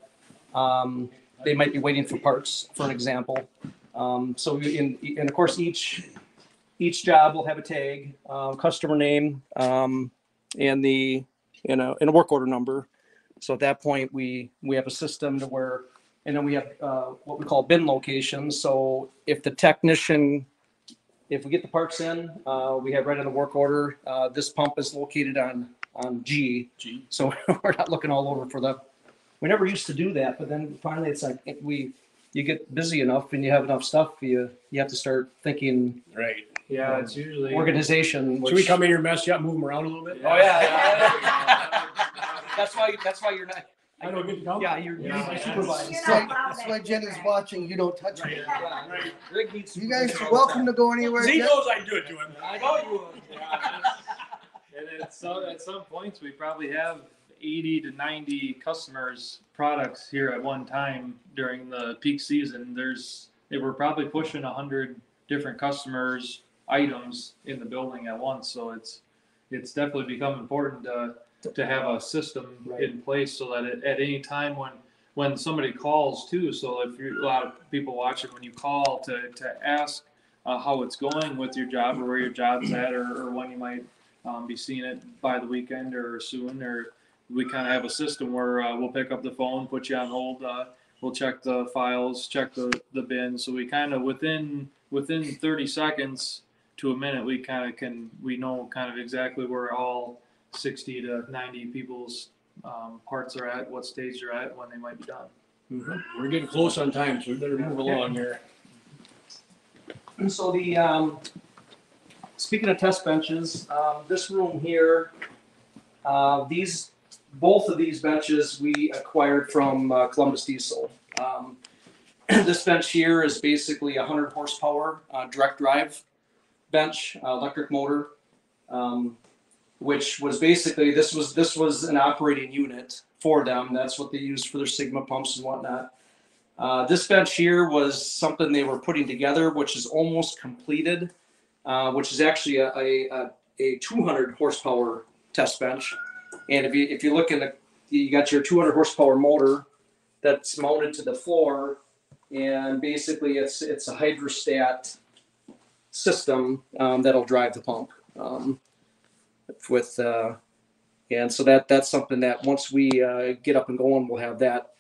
um, they might be waiting for parts, for an example. Um, so in, and of course, each each job will have a tag, uh, customer name, um, and the you know and a work order number. So at that point, we we have a system to where, and then we have uh, what we call bin locations. So if the technician, if we get the parts in, uh, we have right in the work order. Uh, this pump is located on on G. G. So we're not looking all over for the. We never used to do that, but then finally it's like if we, you get busy enough and you have enough stuff, you you have to start thinking Right. Yeah, um, it's usually organization. Should we come in here, mess you up, move them around a little bit? Oh yeah. that's why. That's why you're not. I don't get to come? Yeah, you're, you need to be Yeah. supervised. You're That's why, allowed that's why back Jenny's there. watching. You don't touch me. Yeah. Greg needs You guys are welcome to go anywhere. He knows I do it to him. I know you would. And at some, at some points, we probably have 80 to 90 customers' products here at one time during the peak season. There's, they were probably pushing 100 different customers' items in the building at once. So it's, it's definitely become important to, to have a system in place so that at, at any time when, when somebody calls too, so if you're, a lot of people watching, when you call to, to ask uh, how it's going with your job or where your job's at or, or when you might um, be seeing it by the weekend or soon, or we kind of have a system where uh, we'll pick up the phone, put you on hold, uh, we'll check the files, check the, the bin. So we kind of within within 30 seconds, to a minute, we kind of can we know kind of exactly where all sixty to ninety people's um, parts are at, what stage they're at, when they might be done. We're getting close on time, so we better move along here. And so the, um, speaking of test benches, um, this room here, uh, these, both of these benches we acquired from uh, Columbus Diesel. Um, this bench here is basically a hundred horsepower, uh, direct drive bench, uh, electric motor. Um, which was basically, this was, this was an operating unit for them. That's what they used for their Sigma pumps and whatnot. Uh, this bench here was something they were putting together, which is almost completed, uh, which is actually a, a, a 200 horsepower test bench. And if you if you look in the, you got your 200 horsepower motor that's mounted to the floor, and basically it's it's a hydrostat system um, that'll drive the pump. Um, with uh, and so that that's something that once we uh, get up and going, we'll have that.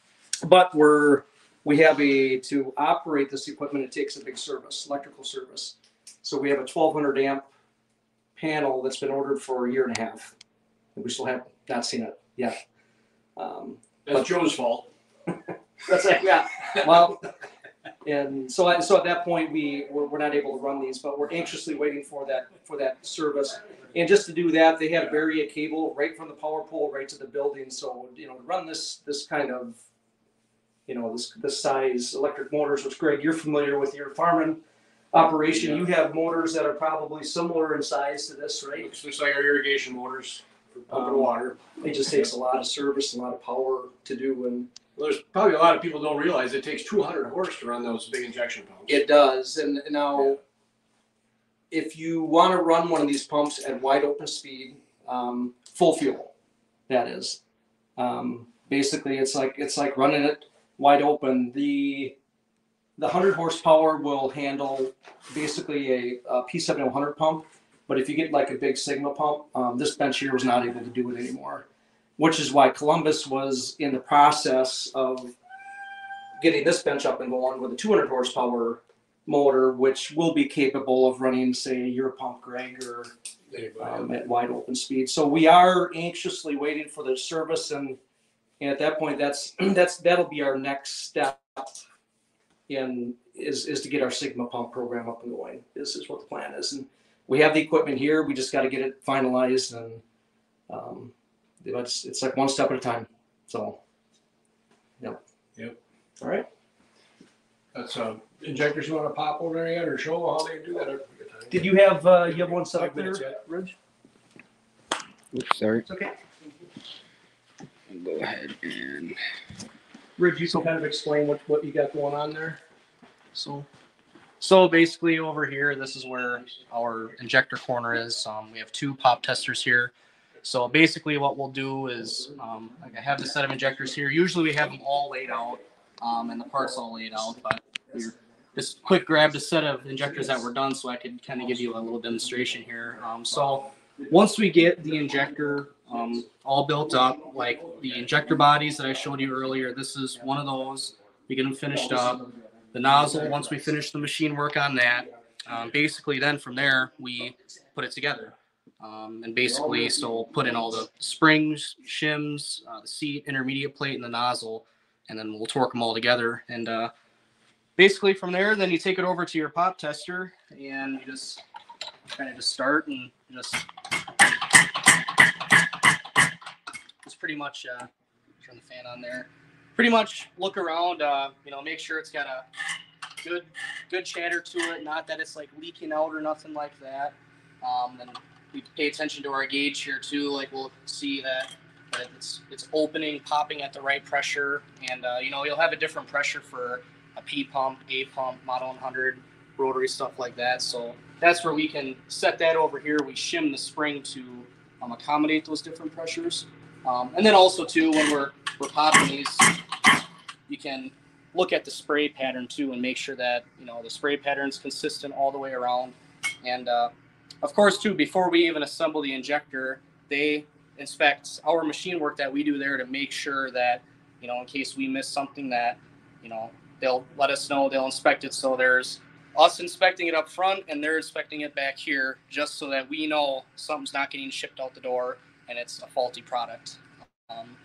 But we're we have a to operate this equipment it takes a big service electrical service so we have a 1200 amp panel that's been ordered for a year and a half and we still have not seen it yet um, That's Joe's fault. that's like yeah well and so I, so at that point we we're, we're not able to run these but we're anxiously waiting for that for that service and just to do that they had to bury a cable right from the power pole right to the building so you know to run this this kind of you know, this, this size electric motors, which Greg, you're familiar with your farming operation. You have motors that are probably similar in size to this, right? Looks looks like our irrigation motors pumping Um, water. It just takes a lot of service, a lot of power to do, and Well, there's probably a lot of people don't realize it takes two hundred horse to run those big injection pumps. it does. And now, if you want to run one of these pumps at wide open speed, um, full fuel, that is, um, basically it's like it's like running it wide open. The the hundred horsepower will handle basically a, a P7100 pump, but if you get like a big Sigma pump, um, this bench here was not able to do it anymore, which is why Columbus was in the process of getting this bench up and going with a 200 horsepower motor, which will be capable of running, say, your pump, Greg, or There you go. um, at wide open speed. So we are anxiously waiting for the service, and, and at that point, that's that's that'll be our next step. In is is to get our Sigma pump program up and going. This is what the plan is, and we have the equipment here. We just got to get it finalized, and um, it's it's like one step at a time. So, yep. Yep. All right. That's, uh, injectors you wanna pop over there yet or show how they do that? Did you have uh, you have one set up there, minutes yet. Ridge? Oops, sorry. It's okay. I'll go ahead and Ridge, you can kind of explain what what you got going on there. So, so basically over here, this is where our injector corner is. Um, we have two pop testers here. So basically what we'll do is, um, like I have the set of injectors here. Usually we have them all laid out, um, and the parts all laid out, but we're just quick grabbed a set of injectors that were done so I could kind of give you a little demonstration here. Um, so once we get the injector, um, all built up, like the injector bodies that I showed you earlier, this is one of those. We get them finished up the nozzle once we finish the machine work on that um, basically then from there we put it together. Um, and basically so we'll put in all the springs shims uh, the seat intermediate plate and the nozzle and then we'll torque them all together. And uh, basically from there then you take it over to your pop tester and you just kind of just start and just it's pretty much uh, turn the fan on there pretty much look around, uh, you know, make sure it's got a good good chatter to it, not that it's like leaking out or nothing like that. Um, then we pay attention to our gauge here too. Like we'll see that, that it's it's opening, popping at the right pressure, and uh, you know you'll have a different pressure for a P pump, A pump, Model 100, rotary stuff like that. So that's where we can set that over here. We shim the spring to um, accommodate those different pressures. Um, and then also too, when we're we're popping these, you can look at the spray pattern too and make sure that you know the spray pattern is consistent all the way around. And uh, of course too, before we even assemble the injector, they inspect our machine work that we do there to make sure that you know in case we miss something that you know they'll let us know. They'll inspect it so there's us inspecting it up front and they're inspecting it back here just so that we know something's not getting shipped out the door and it's a faulty product. Um,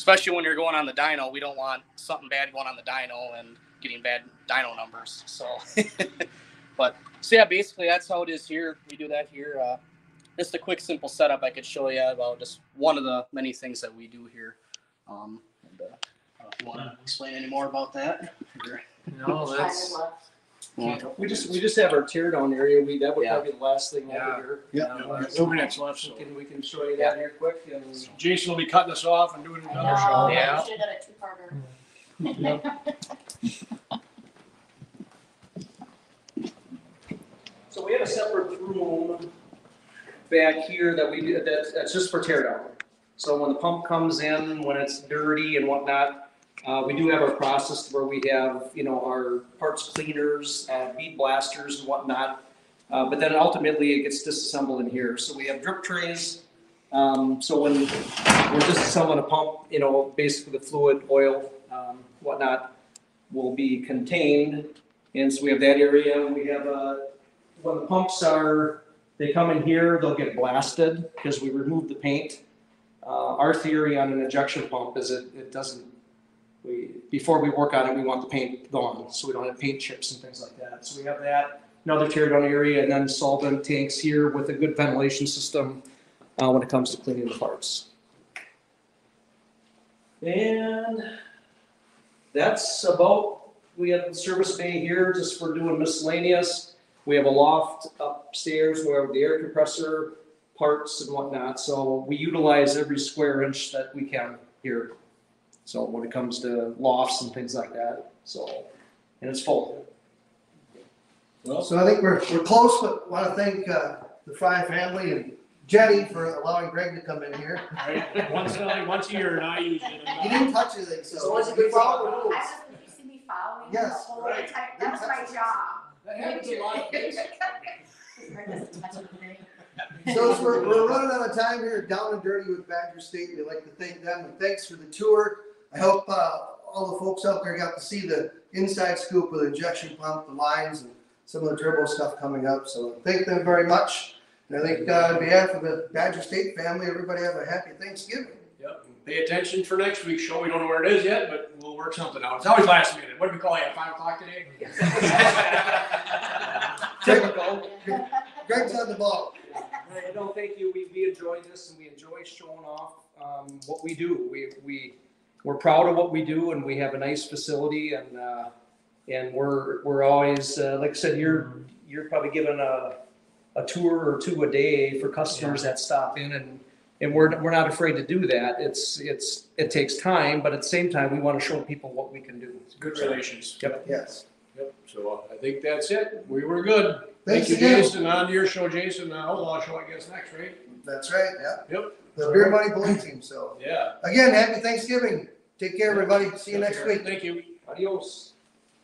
especially when you're going on the dyno, we don't want something bad going on the dyno and getting bad dyno numbers. So, but so yeah, basically that's how it is here. We do that here. Uh, just a quick, simple setup I could show you about just one of the many things that we do here. Um, and, uh, if you want to explain any more about that? No, that's We just, we just have our tear down area. We, that would Yeah. probably be the last thing Yeah. over Yeah. here. Two minutes left, We so can, we can show you that here quick and. Jason will be cutting us off and doing another No, show. Yeah. Should have done a two-parter. So we have a separate room back here that we, do that's, that's just for tear down. So when the pump comes in, when it's dirty and whatnot, uh, we do have our process where we have, you know, our parts cleaners, uh, bead blasters and whatnot. Uh, but then ultimately it gets disassembled in here. So we have drip trays. Um, so when we're disassembling a pump, you know, basically the fluid, oil, um, whatnot will be contained. And so we have that area. We have a, when the pumps are, they come in here, they'll get blasted because we remove the paint. Uh, our theory on an injection pump is it, it doesn't, we, before we work on it, we want the paint gone, so we don't have paint chips and things like that. So we have that, another tear down area, and then solvent tanks here with a good ventilation system, uh, when it comes to cleaning the parts. And that's about, we have the service bay here, just for doing miscellaneous. We have a loft upstairs where the air compressor parts and whatnot, so we utilize every square inch that we can here. So when it comes to lofts and things like that, so, and it's full. Well, So I think we're, we're close, but want to thank, uh, the Fry family and Jenny for allowing Greg to come in here. Right? Once, a- once a year, and I use He didn't touch anything, so. As long as he we gets followed the I was, did you see me following you the Yes, whole right. entire, that was my job. That happens a lot. Greg doesn't touch anything. So as we're, we're running out of time here, down and dirty with Badger State. We'd like to thank them and thanks for the tour. I hope, uh, all the folks out there got to see the inside scoop with the injection pump, the lines and some of the turbo stuff coming up. So thank them very much. And I think, uh, on behalf of the Badger State family, everybody have a happy Thanksgiving. Yep. Pay attention for next week's show. We don't know where it is yet, but we'll work something out. It's always last minute. What do we call it? At five o'clock today? Typical. Greg's on the ball. I don't thank you. We, we enjoy this and we enjoy showing off, um, what we do. We, we, we're proud of what we do and we have a nice facility and, uh, and we're, we're always, uh, like I said, you're, you're probably given a, a tour or two a day for customers that stop in and, and we're, we're not afraid to do that. It's, it's, it takes time, but at the same time, we want to show people what we can do. Good relations. Yep. Yes. Yep. So I think that's it. We were good. Thanks Thank you, again. Jason. On to your show, Jason. Uh, Outlaw show, I guess, next, right? That's right, yeah. Yep. The Beer Money Bowling Team, so. Yeah. Again, happy Thanksgiving. Take care, everybody. See you next week. Thank you. Adios.